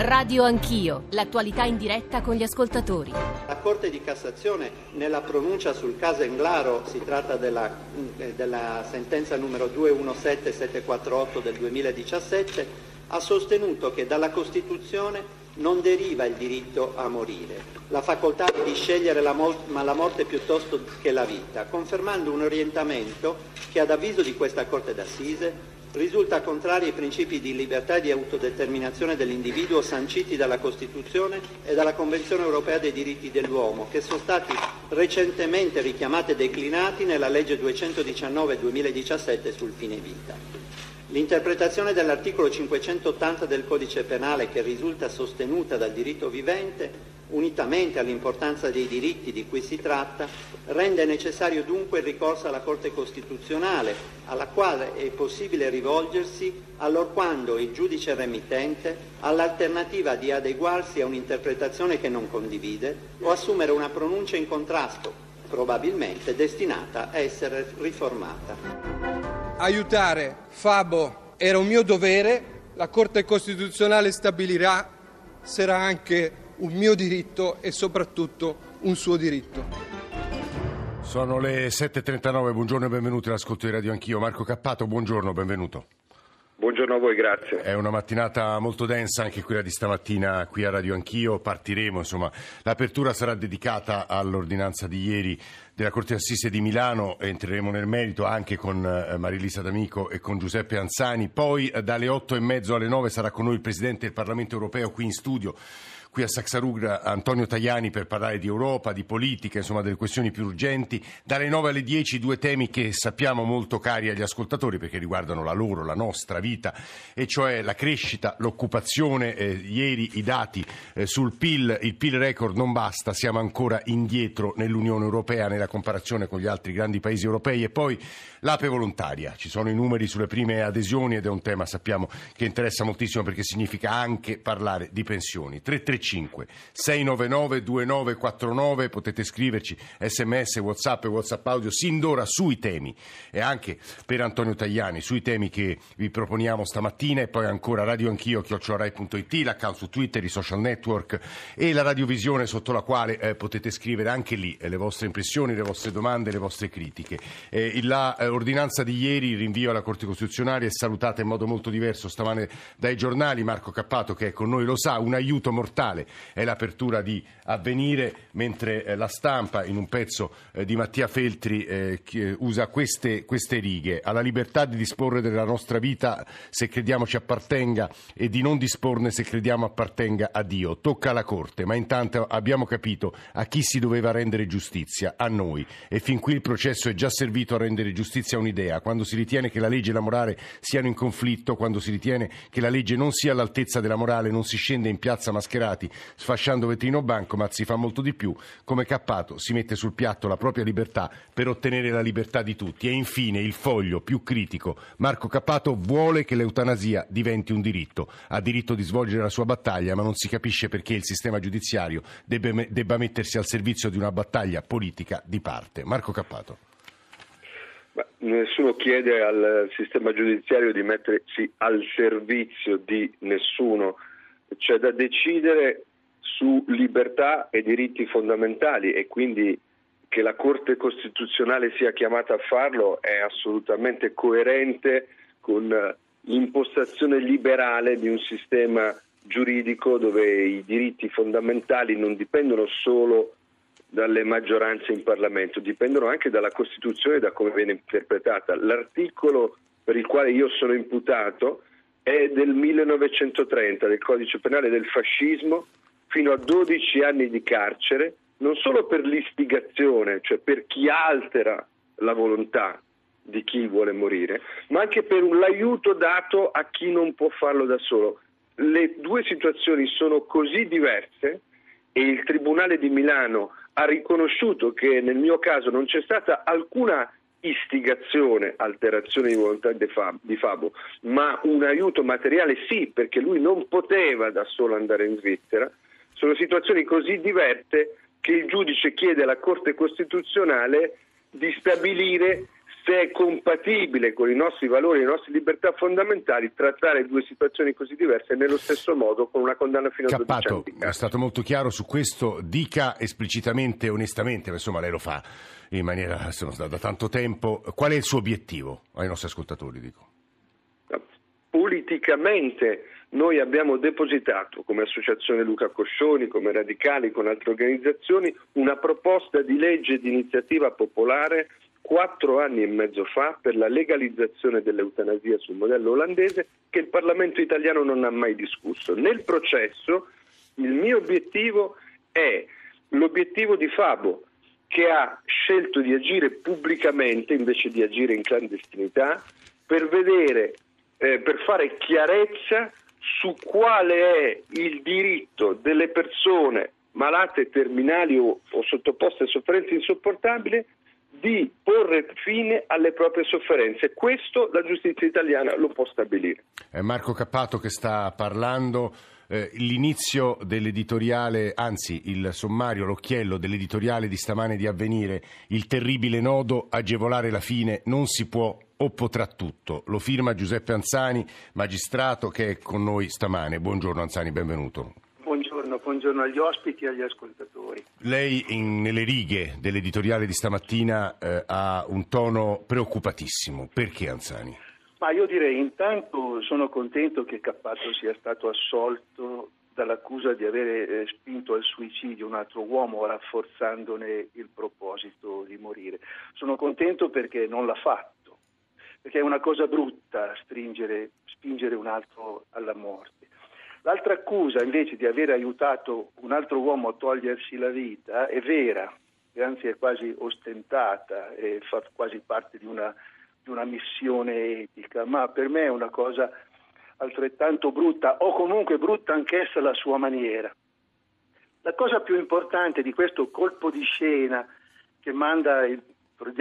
Radio Anch'io, l'attualità in diretta con gli ascoltatori. La Corte di Cassazione nella pronuncia sul caso Englaro, si tratta della, eh, della sentenza numero 217748 del 2017, ha sostenuto che dalla Costituzione non deriva il diritto a morire, la facoltà di scegliere la, mo- la morte piuttosto che la vita, confermando un orientamento che ad avviso di questa Corte d'Assise risulta contrario ai principi di libertà e di autodeterminazione dell'individuo sanciti dalla Costituzione e dalla Convenzione europea dei diritti dell'uomo, che sono stati recentemente richiamati e declinati nella legge 219-2017 sul fine vita. L'interpretazione dell'articolo 580 del Codice penale che risulta sostenuta dal diritto vivente, unitamente all'importanza dei diritti di cui si tratta, rende necessario dunque il ricorso alla Corte Costituzionale, alla quale è possibile rivolgersi allorquando il giudice remittente ha l'alternativa di adeguarsi a un'interpretazione che non condivide o assumere una pronuncia in contrasto, probabilmente destinata a essere riformata. Aiutare Fabo era un mio dovere, la Corte Costituzionale stabilirà sarà anche un mio diritto e soprattutto un suo diritto. Sono le 7.39, buongiorno e benvenuti all'ascolto di Radio Anch'io. Marco Cappato, buongiorno, benvenuto. Buongiorno a voi, grazie. È una mattinata molto densa, anche quella di stamattina qui a Radio Anch'io. Partiremo, insomma, l'apertura sarà dedicata all'ordinanza di ieri della Corte d'Assise di Milano. Entreremo nel merito anche con eh, Marilisa D'Amico e con Giuseppe Anzani. Poi eh, dalle otto e mezzo alle nove sarà con noi il Presidente del Parlamento europeo qui in studio qui a Saxarugra Antonio Tajani per parlare di Europa, di politica, insomma delle questioni più urgenti. Dalle 9 alle 10 due temi che sappiamo molto cari agli ascoltatori perché riguardano la loro, la nostra vita, e cioè la crescita, l'occupazione. Eh, ieri i dati eh, sul PIL, il PIL record non basta, siamo ancora indietro nell'Unione Europea nella comparazione con gli altri grandi paesi europei e poi l'ape volontaria. Ci sono i numeri sulle prime adesioni ed è un tema, sappiamo, che interessa moltissimo perché significa anche parlare di pensioni. 333 335 699 2949 potete scriverci sms, whatsapp e whatsapp audio sin d'ora sui temi e anche per Antonio Tagliani sui temi che vi proponiamo stamattina e poi ancora radio anch'io chiocciolarai.it l'account su Twitter, i social network e la radiovisione sotto la quale eh, potete scrivere anche lì eh, le vostre impressioni, le vostre domande, le vostre critiche. Eh, la eh, di ieri, il rinvio alla Corte Costituzionale è salutata in modo molto diverso stamane dai giornali, Marco Cappato che è con noi lo sa, un aiuto mortale. È l'apertura di avvenire, mentre eh, la stampa in un pezzo eh, di Mattia Feltri usa queste, queste righe. Alla libertà di disporre della nostra vita se crediamo ci appartenga e di non disporne se crediamo appartenga a Dio. Tocca alla Corte, ma intanto abbiamo capito a chi si doveva rendere giustizia, a noi. E fin qui il processo è già servito a rendere giustizia a un'idea. Quando si ritiene che la legge e la morale siano in conflitto, quando si ritiene che la legge non sia all'altezza della morale, non si scende in piazza mascherati sfasciando vetrino banco, ma si fa molto di più. Come Cappato si mette sul piatto la propria libertà per ottenere la libertà di tutti. E infine il foglio più critico. Marco Cappato vuole che l'eutanasia diventi un diritto. Ha diritto di svolgere la sua battaglia, ma non si capisce perché il sistema giudiziario debba mettersi al servizio di una battaglia politica di parte. Marco Cappato. Ma nessuno chiede al sistema giudiziario di mettersi al servizio di nessuno c'è da decidere su libertà e diritti fondamentali e quindi che la Corte Costituzionale sia chiamata a farlo è assolutamente coerente con l'impostazione liberale di un sistema giuridico dove i diritti fondamentali non dipendono solo dalle maggioranze in Parlamento, dipendono anche dalla Costituzione e da come viene interpretata. L'articolo per il quale io sono imputato è del 1930, del codice penale del fascismo, fino a 12 anni di carcere, non solo per l'istigazione, cioè per chi altera la volontà di chi vuole morire, ma anche per l'aiuto dato a chi non può farlo da solo. Le due situazioni sono così diverse e il Tribunale di Milano ha riconosciuto che nel mio caso non c'è stata alcuna istigazione, alterazione di volontà di Fabo, ma un aiuto materiale sì, perché lui non poteva da solo andare in Svizzera, sono situazioni così diverse che il giudice chiede alla Corte Costituzionale di stabilire se è compatibile con i nostri valori e le nostre libertà fondamentali trattare due situazioni così diverse nello stesso modo con una condanna fino a 12 Cappato, anni. è stato molto chiaro su questo, dica esplicitamente, onestamente, insomma lei lo fa in maniera insomma, da, da tanto tempo, qual è il suo obiettivo ai nostri ascoltatori? Dico. Politicamente noi abbiamo depositato come Associazione Luca Coscioni, come Radicali, con altre organizzazioni, una proposta di legge di iniziativa popolare quattro anni e mezzo fa per la legalizzazione dell'eutanasia sul modello olandese che il Parlamento italiano non ha mai discusso. Nel processo il mio obiettivo è l'obiettivo di Fabo che ha scelto di agire pubblicamente invece di agire in clandestinità per vedere, eh, per fare chiarezza su quale è il diritto delle persone malate terminali o, o sottoposte a sofferenze insopportabili di porre fine alle proprie sofferenze. Questo la giustizia italiana lo può stabilire. È Marco Cappato che sta parlando. Eh, l'inizio dell'editoriale, anzi il sommario, l'occhiello dell'editoriale di stamane di Avvenire, il terribile nodo, agevolare la fine, non si può o potrà tutto. Lo firma Giuseppe Anzani, magistrato che è con noi stamane. Buongiorno Anzani, benvenuto. Buongiorno, buongiorno agli ospiti e agli ascoltatori. Lei in, nelle righe dell'editoriale di stamattina eh, ha un tono preoccupatissimo. Perché Anzani? Ma io direi intanto sono contento che Cappato sia stato assolto dall'accusa di avere eh, spinto al suicidio un altro uomo rafforzandone il proposito di morire. Sono contento perché non l'ha fatto, perché è una cosa brutta stringere, spingere un altro alla morte. L'altra accusa invece di aver aiutato un altro uomo a togliersi la vita è vera, e anzi è quasi ostentata e fa quasi parte di una, di una missione etica, ma per me è una cosa altrettanto brutta o comunque brutta anch'essa alla sua maniera. La cosa più importante di questo colpo di scena che manda i,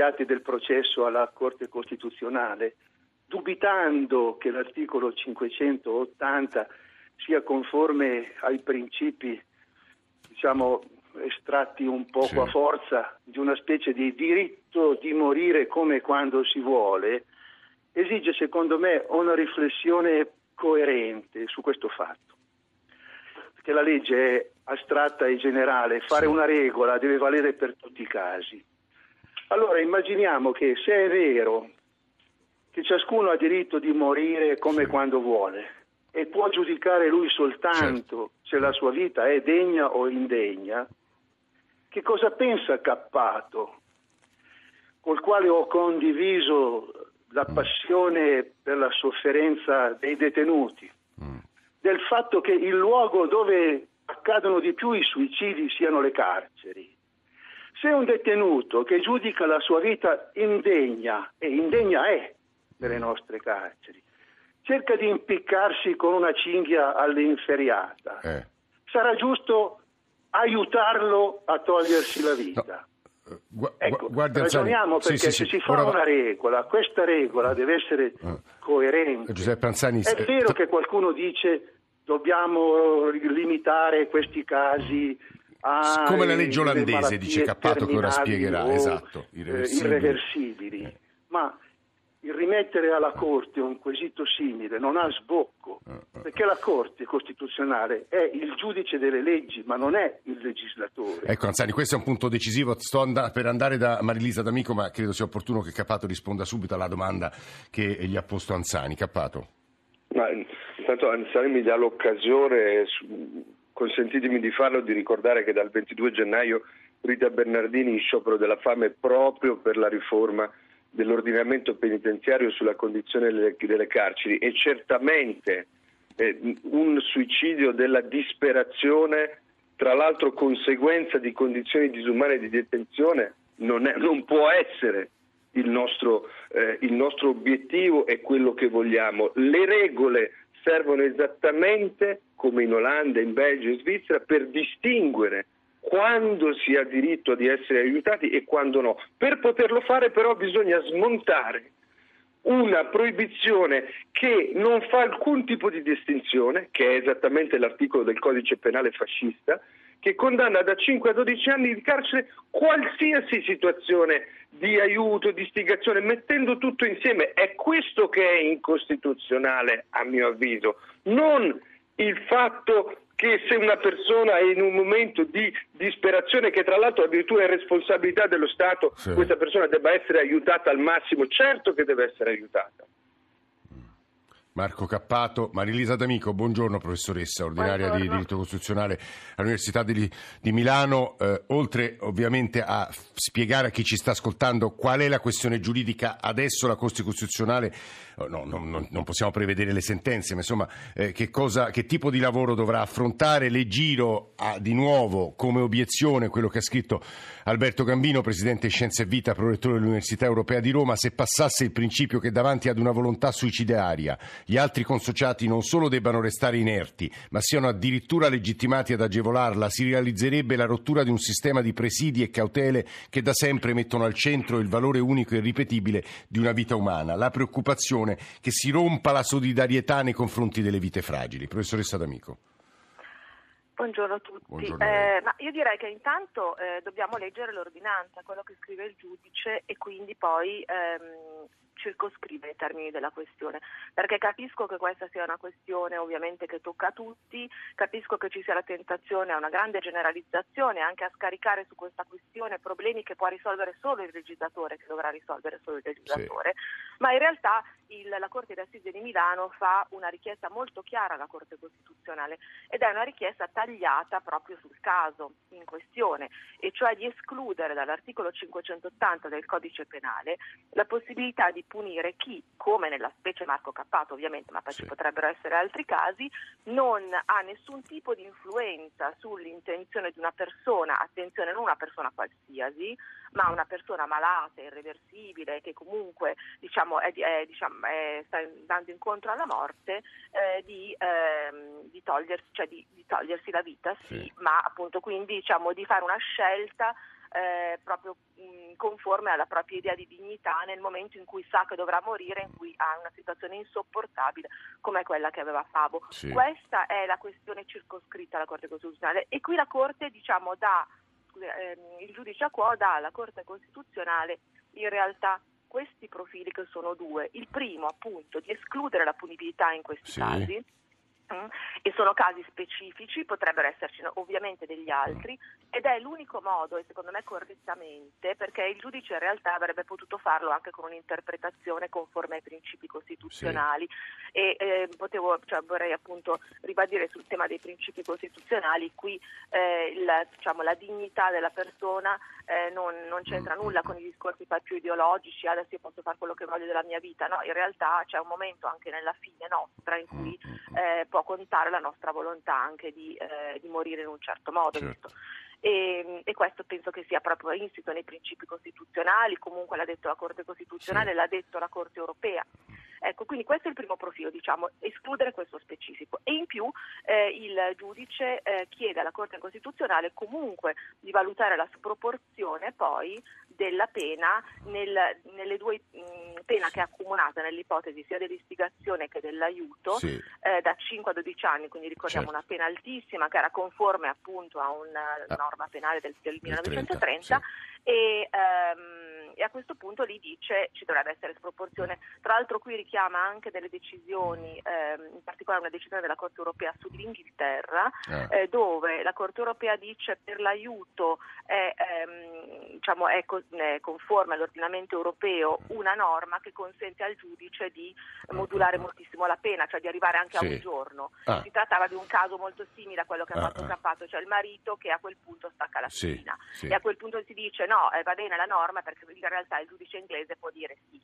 atti del processo alla Corte Costituzionale, dubitando che l'articolo 580 sia conforme ai principi, diciamo, estratti un poco sì. a forza di una specie di diritto di morire come quando si vuole, esige secondo me una riflessione coerente su questo fatto. Perché la legge è astratta e generale, fare sì. una regola deve valere per tutti i casi. Allora immaginiamo che se è vero che ciascuno ha diritto di morire come sì. quando vuole, e può giudicare lui soltanto certo. se la sua vita è degna o indegna, che cosa pensa Cappato, col quale ho condiviso la mm. passione per la sofferenza dei detenuti, mm. del fatto che il luogo dove accadono di più i suicidi siano le carceri. Se un detenuto che giudica la sua vita indegna, e indegna è nelle nostre carceri, cerca di impiccarsi con una cinghia all'inferiata. Eh. Sarà giusto aiutarlo a togliersi la vita. No. Eh, gu- ecco, guardi, ragioniamo perché sì, se sì. si fa Ora... una regola, questa regola deve essere uh. coerente. Giuseppe Anzani, È vero che qualcuno dice dobbiamo limitare questi casi a come la legge olandese dice Cappato che ora spiegherà, esatto, irreversibili, irreversibili. Eh. ma il rimettere alla Corte un quesito simile non ha sbocco, eh, eh. perché la Corte Costituzionale è il giudice delle leggi, ma non è il legislatore. Ecco, Anzani, questo è un punto decisivo. Sto and- per andare da Marilisa D'Amico, ma credo sia opportuno che Cappato risponda subito alla domanda che gli ha posto Anzani. Cappato. Ma, intanto Anzani mi dà l'occasione, consentitemi di farlo, di ricordare che dal 22 gennaio Rita Bernardini in sciopero della fame proprio per la riforma dell'ordinamento penitenziario sulla condizione delle, delle carceri e certamente eh, un suicidio della disperazione, tra l'altro conseguenza di condizioni disumane di detenzione, non, è, non può essere il nostro, eh, il nostro obiettivo e quello che vogliamo. Le regole servono esattamente come in Olanda, in Belgio e Svizzera per distinguere quando si ha diritto di essere aiutati e quando no. Per poterlo fare però bisogna smontare una proibizione che non fa alcun tipo di distinzione, che è esattamente l'articolo del codice penale fascista, che condanna da 5 a 12 anni di carcere qualsiasi situazione di aiuto, di istigazione, mettendo tutto insieme. È questo che è incostituzionale, a mio avviso, non il fatto che se una persona è in un momento di disperazione, che tra l'altro addirittura è responsabilità dello Stato, sì. questa persona debba essere aiutata al massimo, certo che deve essere aiutata. Marco Cappato, Marilisa D'Amico, buongiorno professoressa, ordinaria buongiorno. di diritto costituzionale all'Università di, di Milano. Eh, oltre ovviamente a spiegare a chi ci sta ascoltando qual è la questione giuridica, adesso la Corte Costituzionale, oh, no, no, no, non possiamo prevedere le sentenze, ma insomma eh, che, cosa, che, tipo di lavoro dovrà affrontare? Le giro a, di nuovo come obiezione quello che ha scritto Alberto Gambino, Presidente Scienze e Vita, prorettore dell'Università Europea di Roma, se passasse il principio che davanti ad una volontà suicidaria gli altri consociati non solo debbano restare inerti, ma siano addirittura legittimati ad agevolarla, si realizzerebbe la rottura di un sistema di presidi e cautele che da sempre mettono al centro il valore unico e irripetibile di una vita umana. La preoccupazione che si rompa la solidarietà nei confronti delle vite fragili. Professoressa D'Amico. Buongiorno a tutti. Buongiorno eh, ma io direi che intanto eh, dobbiamo leggere l'ordinanza, quello che scrive il giudice e quindi poi ehm, circoscrive i termini della questione, perché capisco che questa sia una questione ovviamente che tocca a tutti, capisco che ci sia la tentazione a una grande generalizzazione, anche a scaricare su questa questione problemi che può risolvere solo il legislatore, che dovrà risolvere solo il legislatore, sì. ma in realtà il, la Corte d'Assise di Milano fa una richiesta molto chiara alla Corte Costituzionale ed è una richiesta tagliata proprio sul caso in questione, e cioè di escludere dall'articolo 580 del Codice Penale la possibilità di punire chi, come nella specie Marco Cappato ovviamente, ma poi sì. ci potrebbero essere altri casi, non ha nessun tipo di influenza sull'intenzione di una persona, attenzione non una persona qualsiasi, ma una persona malata, irreversibile, che comunque diciamo, è, è, diciamo, è, sta andando incontro alla morte, eh, di, ehm, di, togliersi, cioè di, di, togliersi, la vita, sì, sì. ma appunto quindi diciamo, di fare una scelta eh, proprio mh, conforme alla propria idea di dignità nel momento in cui sa che dovrà morire, in cui ha una situazione insopportabile come quella che aveva Fabo. Sì. Questa è la questione circoscritta alla Corte Costituzionale e qui la Corte diciamo, dà, ehm, il giudice a quo dà alla Corte Costituzionale in realtà questi profili che sono due. Il primo appunto di escludere la punibilità in questi sì. casi Mm? e sono casi specifici, potrebbero esserci ovviamente degli altri ed è l'unico modo e secondo me correttamente perché il giudice in realtà avrebbe potuto farlo anche con un'interpretazione conforme ai principi costituzionali sì. e eh, potevo, cioè, vorrei appunto ribadire sul tema dei principi costituzionali qui eh, il, diciamo, la dignità della persona eh, non, non, c'entra mm. nulla con i discorsi più ideologici adesso io posso fare quello che voglio della mia vita no, in realtà c'è un momento anche nella fine nostra in cui mm, eh, può contare la nostra volontà anche di, eh, di morire in un certo modo. Certo. E, e, questo penso che sia proprio insito nei principi costituzionali, comunque l'ha detto la Corte Costituzionale, sì. l'ha detto la Corte Europea. Ecco, quindi questo è il primo profilo, diciamo, escludere questo specifico. E in più eh, il giudice eh, chiede alla Corte Costituzionale comunque di valutare la sproporzione poi della pena nel, nelle due mh, pena che è accomunata nell'ipotesi sia dell'istigazione che dell'aiuto sì. eh, da 5 a 12 anni, quindi ricordiamo certo. una pena altissima che era conforme appunto a una ah. norma penale del, del 1930 30, sì. e ehm, e a questo punto lì dice ci dovrebbe essere sproporzione. Tra l'altro qui richiama anche delle decisioni, ehm, in particolare una decisione della Corte europea sull'Inghilterra, eh. Eh, dove la Corte europea dice per l'aiuto è, ehm, diciamo, è, co- è, conforme all'ordinamento europeo una norma che consente al giudice di modulare moltissimo la pena, cioè di arrivare anche sì. a un giorno. Ah. Si trattava di un caso molto simile a quello che ha ah, fatto ah. Cappato, cioè il marito che a quel punto stacca la spina sì, sì. e a quel punto si dice no, eh, va bene la norma perché in realtà il giudice inglese può dire sì,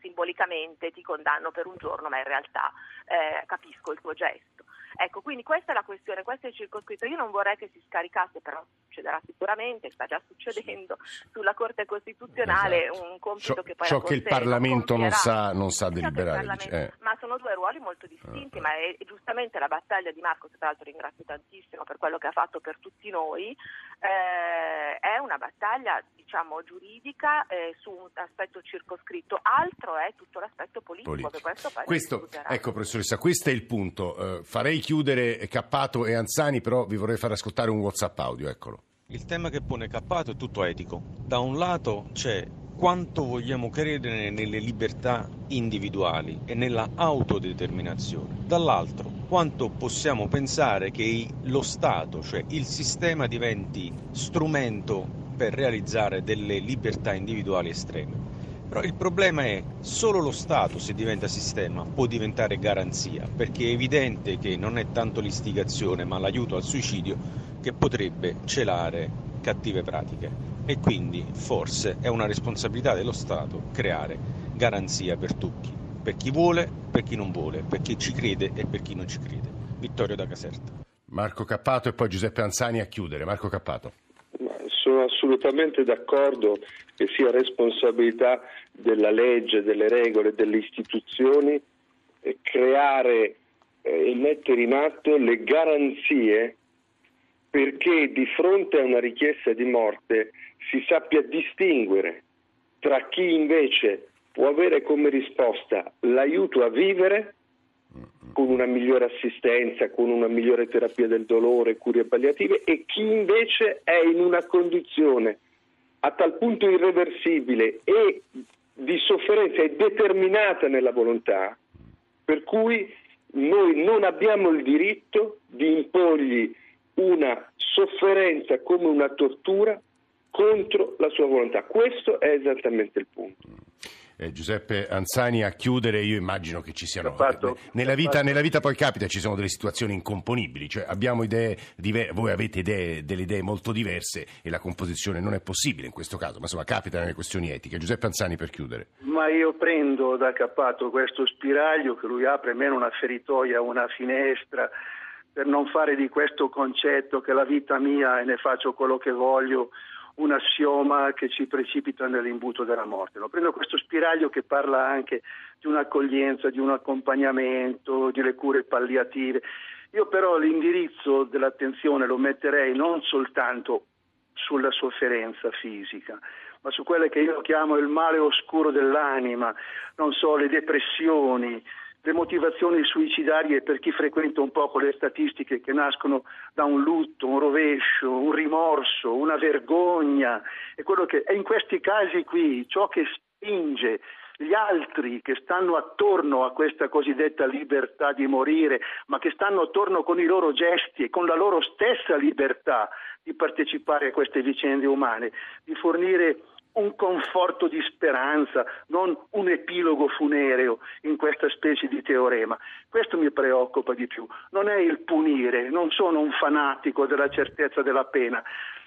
simbolicamente ti condanno per un giorno, ma in realtà eh, capisco il tuo gesto. Ecco, quindi questa è la questione, questo è il circoscritto. Io non vorrei che si scaricasse, però succederà sicuramente, sta già succedendo sulla Corte Costituzionale esatto. un compito ciò, che poi ciò che il Parlamento non sa, non sa deliberare. Eh. Ma sono due ruoli molto distinti, uh, ma è, è, giustamente la battaglia di Marco, tra l'altro ringrazio tantissimo per quello che ha fatto per tutti noi, eh, è una battaglia diciamo giuridica eh, su un aspetto circoscritto, altro è tutto l'aspetto politico. politico. questo, questo ecco professoressa, questo è il punto. Uh, farei chiudere Cappato e Anzani, però vi vorrei far ascoltare un WhatsApp audio, eccolo. Il tema che pone Cappato è tutto etico. Da un lato c'è quanto vogliamo credere nelle libertà individuali e nella autodeterminazione, dall'altro quanto possiamo pensare che lo Stato, cioè il sistema, diventi strumento per realizzare delle libertà individuali estreme. Però il problema è solo lo Stato, se diventa sistema, può diventare garanzia, perché è evidente che non è tanto l'istigazione, ma l'aiuto al suicidio che potrebbe celare cattive pratiche e quindi forse è una responsabilità dello Stato creare garanzia per tutti, per chi vuole, per chi non vuole, per chi ci crede e per chi non ci crede. Vittorio da Caserta. Marco Cappato e poi Giuseppe Anzani a chiudere. Marco Cappato. Sono assolutamente d'accordo che sia responsabilità della legge, delle regole, delle istituzioni eh, creare eh, e mettere in atto le garanzie perché di fronte a una richiesta di morte si sappia distinguere tra chi invece può avere come risposta l'aiuto a vivere con una migliore assistenza, con una migliore terapia del dolore, cure palliative e chi invece è in una condizione a tal punto irreversibile e di sofferenza e determinata nella volontà, per cui noi non abbiamo il diritto di imporgli una sofferenza come una tortura contro la sua volontà. Questo è esattamente il punto. Eh, Giuseppe Anzani a chiudere, io immagino che ci siano fatto, nella, vita, nella, vita, poi capita, ci sono delle situazioni incomponibili, cioè abbiamo idee diverse, voi avete idee, delle idee molto diverse e la composizione non è possibile in questo caso, ma insomma capita nelle questioni etiche. Giuseppe Anzani per chiudere. Ma io prendo da Cappato questo spiraglio che lui apre meno una feritoia, una finestra per non fare di questo concetto che la vita mia e ne faccio quello che voglio un assioma che ci precipita nell'imbuto della morte. No? Prendo questo spiraglio che parla anche di un'accoglienza, di un accompagnamento, delle cure palliative. Io però l'indirizzo dell'attenzione lo metterei non soltanto sulla sofferenza fisica, ma su quelle che io chiamo il male oscuro dell'anima, non so, le depressioni, le motivazioni suicidarie per chi frequenta un po' le statistiche che nascono da un lutto, un rovescio, un rimorso, una vergogna. È che è in questi casi qui ciò che spinge gli altri che stanno attorno a questa cosiddetta libertà di morire, ma che stanno attorno con i loro gesti e con la loro stessa libertà di partecipare a queste vicende umane, di fornire un conforto di speranza, non un epilogo funereo in questa specie di teorema. Questo mi preoccupa di più. Non è il punire, non sono un fanatico della certezza della pena.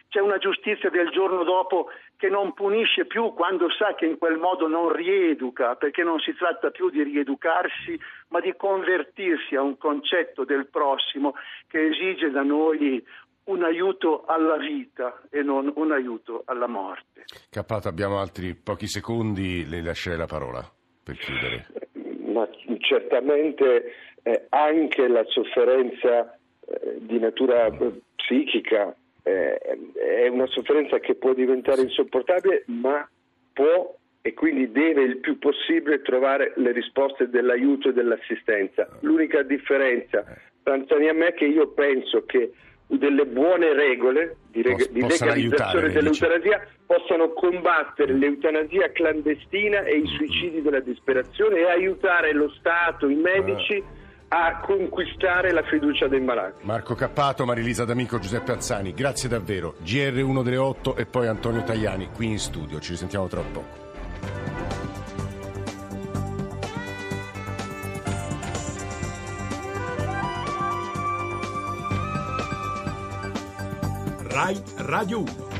C'è una giustizia del giorno dopo che non punisce più quando sa che in quel modo non rieduca, perché non si tratta più di rieducarsi, ma di convertirsi a un concetto del prossimo che esige da noi un aiuto alla vita e non un aiuto alla morte. Cappato, abbiamo altri pochi secondi, le lascerei la parola per chiudere. Ma certamente eh, anche la sofferenza eh, di natura eh, psichica eh, è una sofferenza che può diventare insopportabile, ma può e quindi deve il più possibile trovare le risposte dell'aiuto e dell'assistenza. L'unica differenza tra Antonio e me è che io penso che delle buone regole di, reg- di legalizzazione dell'eutanasia possano combattere l'eutanasia clandestina e i suicidi della disperazione e aiutare lo Stato, i medici a conquistare la fiducia dei malati. Marco Cappato, Marilisa D'Amico, Giuseppe Azzani, grazie davvero. GR1 delle 8 e poi Antonio Tajani qui in studio. Ci risentiamo tra poco. Rai Radio 1.